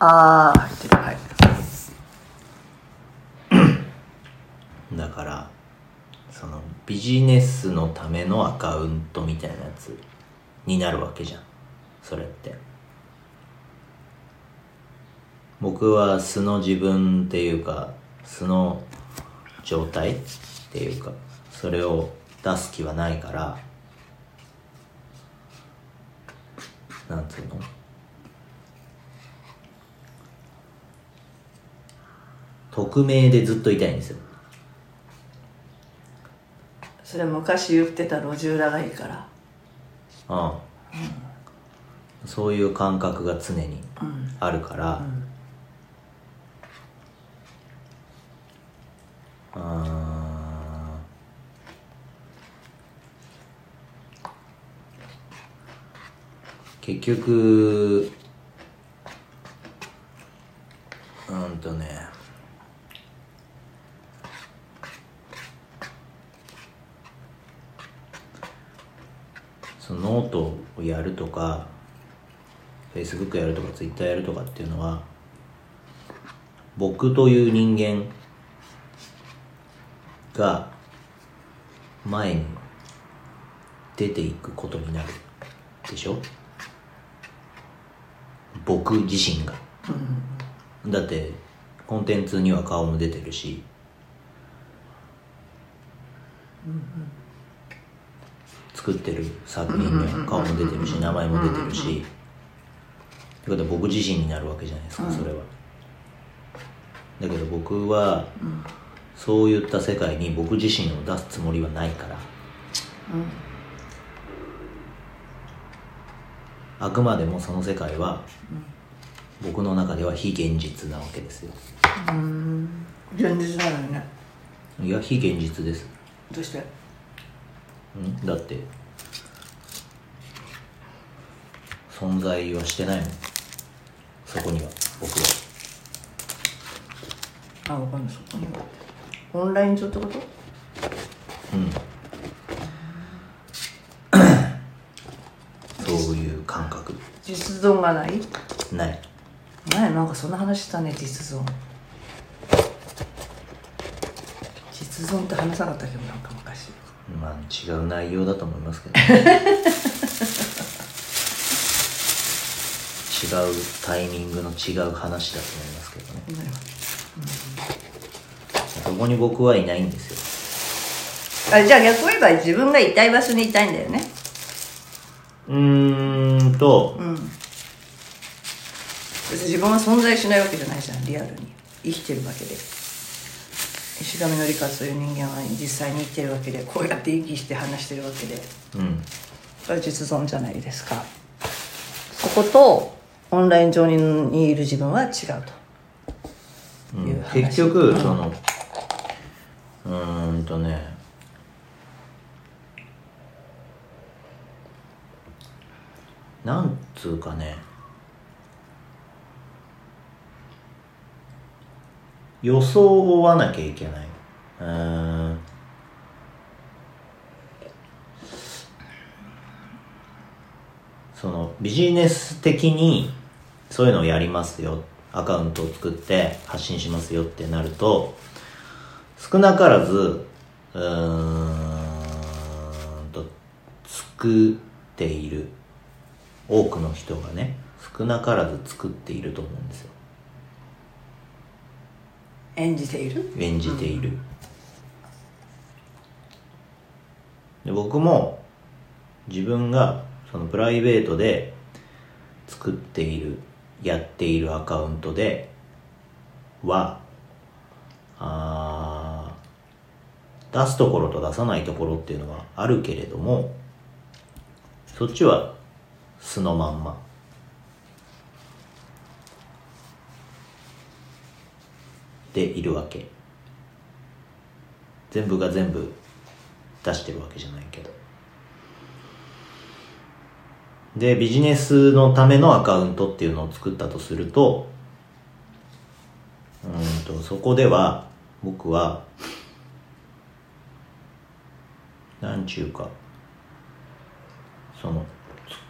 ああ入ってるはい。だからそのビジネスのためのアカウントみたいなやつになるわけじゃん。それって。僕は素の自分っていうか素の状態っていうかそれを出す気はないからなんつうの？匿名でずっといたいんですよ。それ昔言ってた路地裏がいいから。うん、そういう感覚が常にあるから、あー結局うんとねそのノートをやるとか Facebook やるとか Twitter やるとかっていうのは僕という人間が前に出ていくことになるでしょ？僕自身が、だってコンテンツには顔も出てるし、作ってる作品には顔も出てるし名前も出てるし。ってことは僕自身になるわけじゃないですかそれは。だけど僕はそういった世界に僕自身を出すつもりはないから。あくまでもその世界は僕の中では非現実なわけですよ。現実なのにね。いや非現実です。どうして？うん？だって存在はしてないもん。そこには僕は。あわかんない。そこには。オンライン上ってこと？うん。そういう感覚。実存がない？ない。前なんかそんな話したね実存。実存って話さなかったけどなんか昔。まあ違う内容だと思いますけど 違うタイミングの違う話だと思いますけどね。そこに僕はいないんですよ。あじゃあ逆を言えば自分がいたい場所にいたいんだよね。うーんと。うん。別に自分は存在しないわけじゃないじゃんリアルに。生きてるわけで。石上紀香という人間は実際に生きてるわけでこうやって息して話してるわけで。うん。それは実存じゃないですか。そことオンライン上にいる自分は違うと。うん。いう話。結局そのうーんとね。なんつうかね。装わなきゃいけない。うーん。そのビジネス的にそういうのをやりますよ。アカウントを作って発信しますよってなると少なからずうーんと作っている。多くの人がね少なからず作っていると思うんですよ。演じている？演じている、で僕も自分がそのプライベートで作っているやっているアカウントではあ出すところと出さないところっていうのはあるけれどもそっちは素のまんま。でいるわけ。全部が全部出してるわけじゃないけど。でビジネスのためのアカウントっていうのを作ったとするとうんとそこでは僕はなんちゅうかその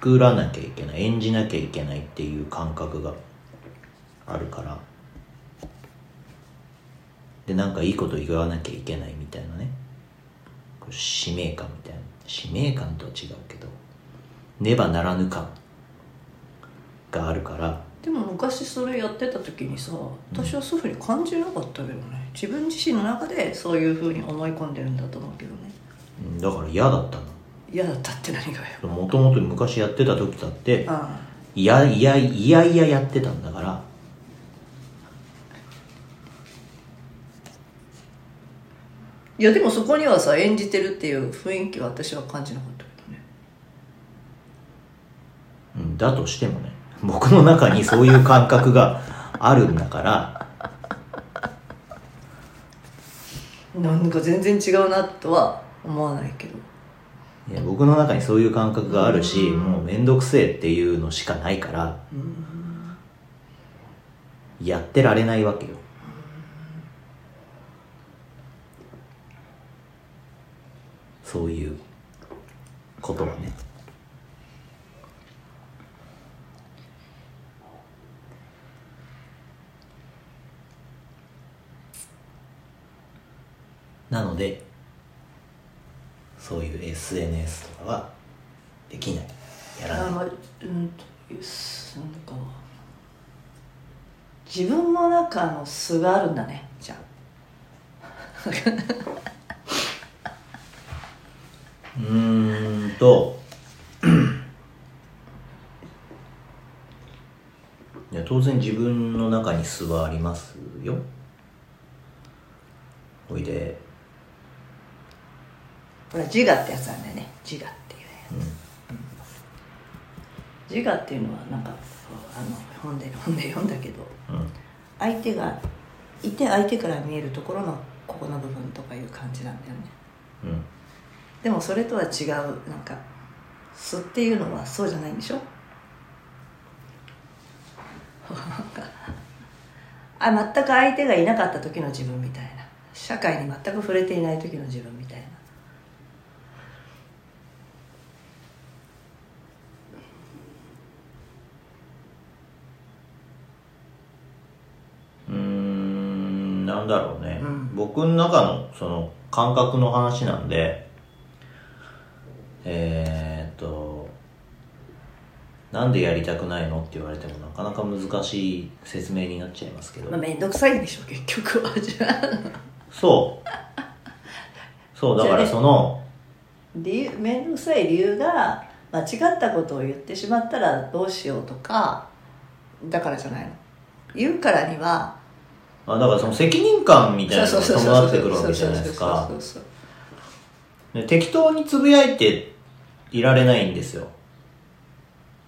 作らなきゃいけない演じなきゃいけないっていう感覚があるからでなんかいいこと言わなきゃいけないみたいなね。使命感みたいな。使命感とは違うけど。ねばならぬ感があるから。でも昔それやってた時にさ私はそういうふうに感じなかったけどね。自分自身の中でそういうふうに思い込んでるんだと思うけどね。うんだから嫌だった嫌だったって何がよ。のもともと昔やってた時だってあいやいやいやいややってたんだから。いやでもそこにはさ演じてるっていう雰囲気は私は感じなかったけどねうんだとしてもね僕の中にそういう感覚があるんだから。なんか全然違うなとは思わないけど。いや僕の中にそういう感覚があるしもう面倒くせえっていうのしかないからやってられないわけよ。そういうことはねなのでそういう SNS とかはできない。やらない。あまあうんとすなんか。自分の中の素があるんだねじゃあ。うーんと。いや当然自分の中に素はありますよ。ほいで、これは自我ってやつなんだよね。自我っていうねうん自我っていうのはなんかあの本で本で読んだけどうん。相手がいて相手から見えるところのここの部分とかいう感じなんだよね。うん。でもそれとは違うなんか素っていうのはそうじゃないんでしょ？あ全く相手がいなかった時の自分みたいな。社会に全く触れていない時の自分みたいなうーんなんだろうね、うん。僕の中のその感覚の話なんでえー、っとなんでやりたくないのって言われてもなかなか難しい説明になっちゃいますけど、まあ面倒くさいんでしょ結局は。じゃあ。そう。そうだからその理由面倒くさい理由が間違ったことを言ってしまったらどうしようとかだからじゃないの。言うからにはあだからその責任感みたいなのが伴ってくるわけじゃないですか。適当につぶやいていられないんですよ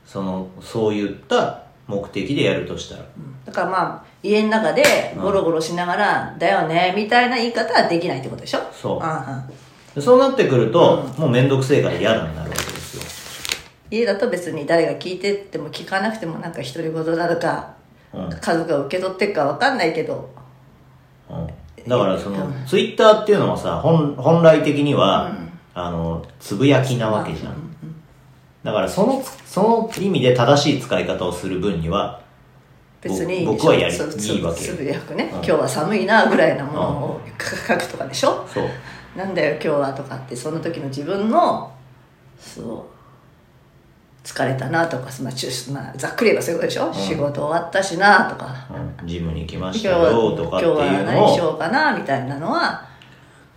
そのそういった目的でやるとしたらだからまあ家の中でゴロゴロしながら「だよね」みたいな言い方はできないってことでしょそうああでそうなってくると、もう面倒くせえから嫌だになるわけですよ家だと別に誰が聞いてっても聞かなくてもなんか独り言なのか、うん家族が受け取ってるか分かんないけど。うん。だからその、うん。ツイッターっていうのはさ本本来的には、あのつぶやきなわけじゃん、だからそのその意味で正しい使い方をする分には別にぼ僕はやりいいわけよ。つぶやくね、うん。今日は寒いなぐらいなものを書くとかでしょ、そう。なんだよ今日はとかってその時の自分のそう疲れたなとか、まあちゅまあ、ざっくり言えばそういうことでしょ、仕事終わったしなとか。うん。ジムに来ましたよとかっていう今日は何しようかなみたいなのは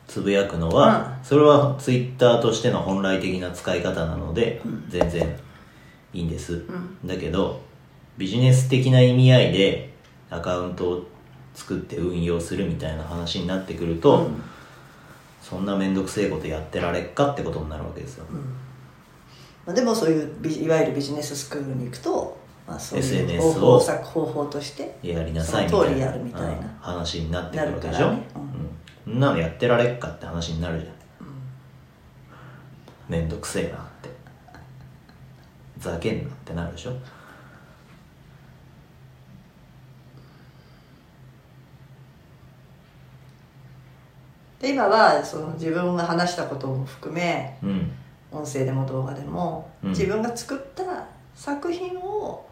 つぶやくのは、それはツイッターとしての本来的な使い方なので、全然いいんです、だけどビジネス的な意味合いでアカウントを作って運用するみたいな話になってくると、そんな面倒くせえことやってられっかってことになるわけですよ、まあ、でもそういうビいわゆるビジネススクールに行くと、まあ、そういう方法方法としてやりなさいみたいな。たいな。うん。話になってくるわけでしょ、ね。うん。うん。なのやってられっかって話になるじゃん、めんどくせえなって。ざけんなってなるでしょ？で今はその自分が話したことも含めうん音声でも動画でも、うん。自分が作った作品を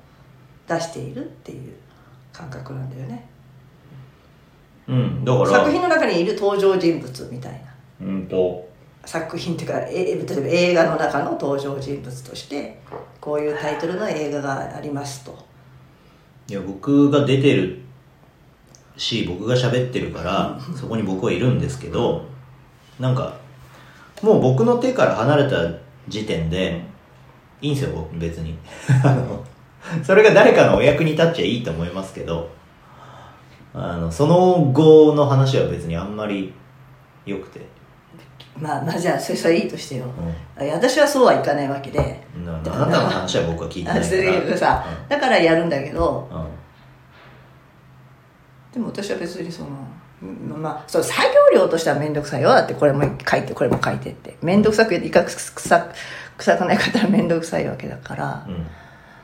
出しているっていう感覚なんだよね。うん。だから。作品の中にいる登場人物みたいな。うんと。作品っていうかえ例えば映画の中の登場人物としてこういうタイトルの映画がありますと。いや僕が出てるし僕が喋ってるからそこに僕はいるんですけどなんかもう僕の手から離れた時点でいいんですよ僕別に。あのそれが誰かのお役に立っちゃいいと思いますけどあのその後の話は別にあんまり良くて、まあまあじゃあそれそれいいとしてよ。う私はそうはいかないわけで。あなたの話は僕は聞いてないから。れでさ。だからやるんだけど。うん。うんでも私は別にそのうんまあそう作業量としては面倒くさいよ。だってこれも書いてこれも書いてって。面倒くさくいかくさ臭くないかったら面倒くさいわけだから、うん。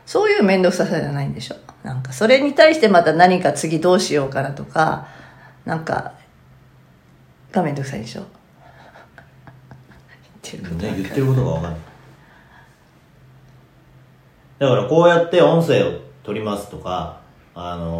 そういう面倒くささじゃないんでしょ。なんかそれに対してまた何か次どうしようかなとかなんかが面倒くさいでしょ。言 ってることね言ってることが分かんないだからこうやって音声を取りますとかあの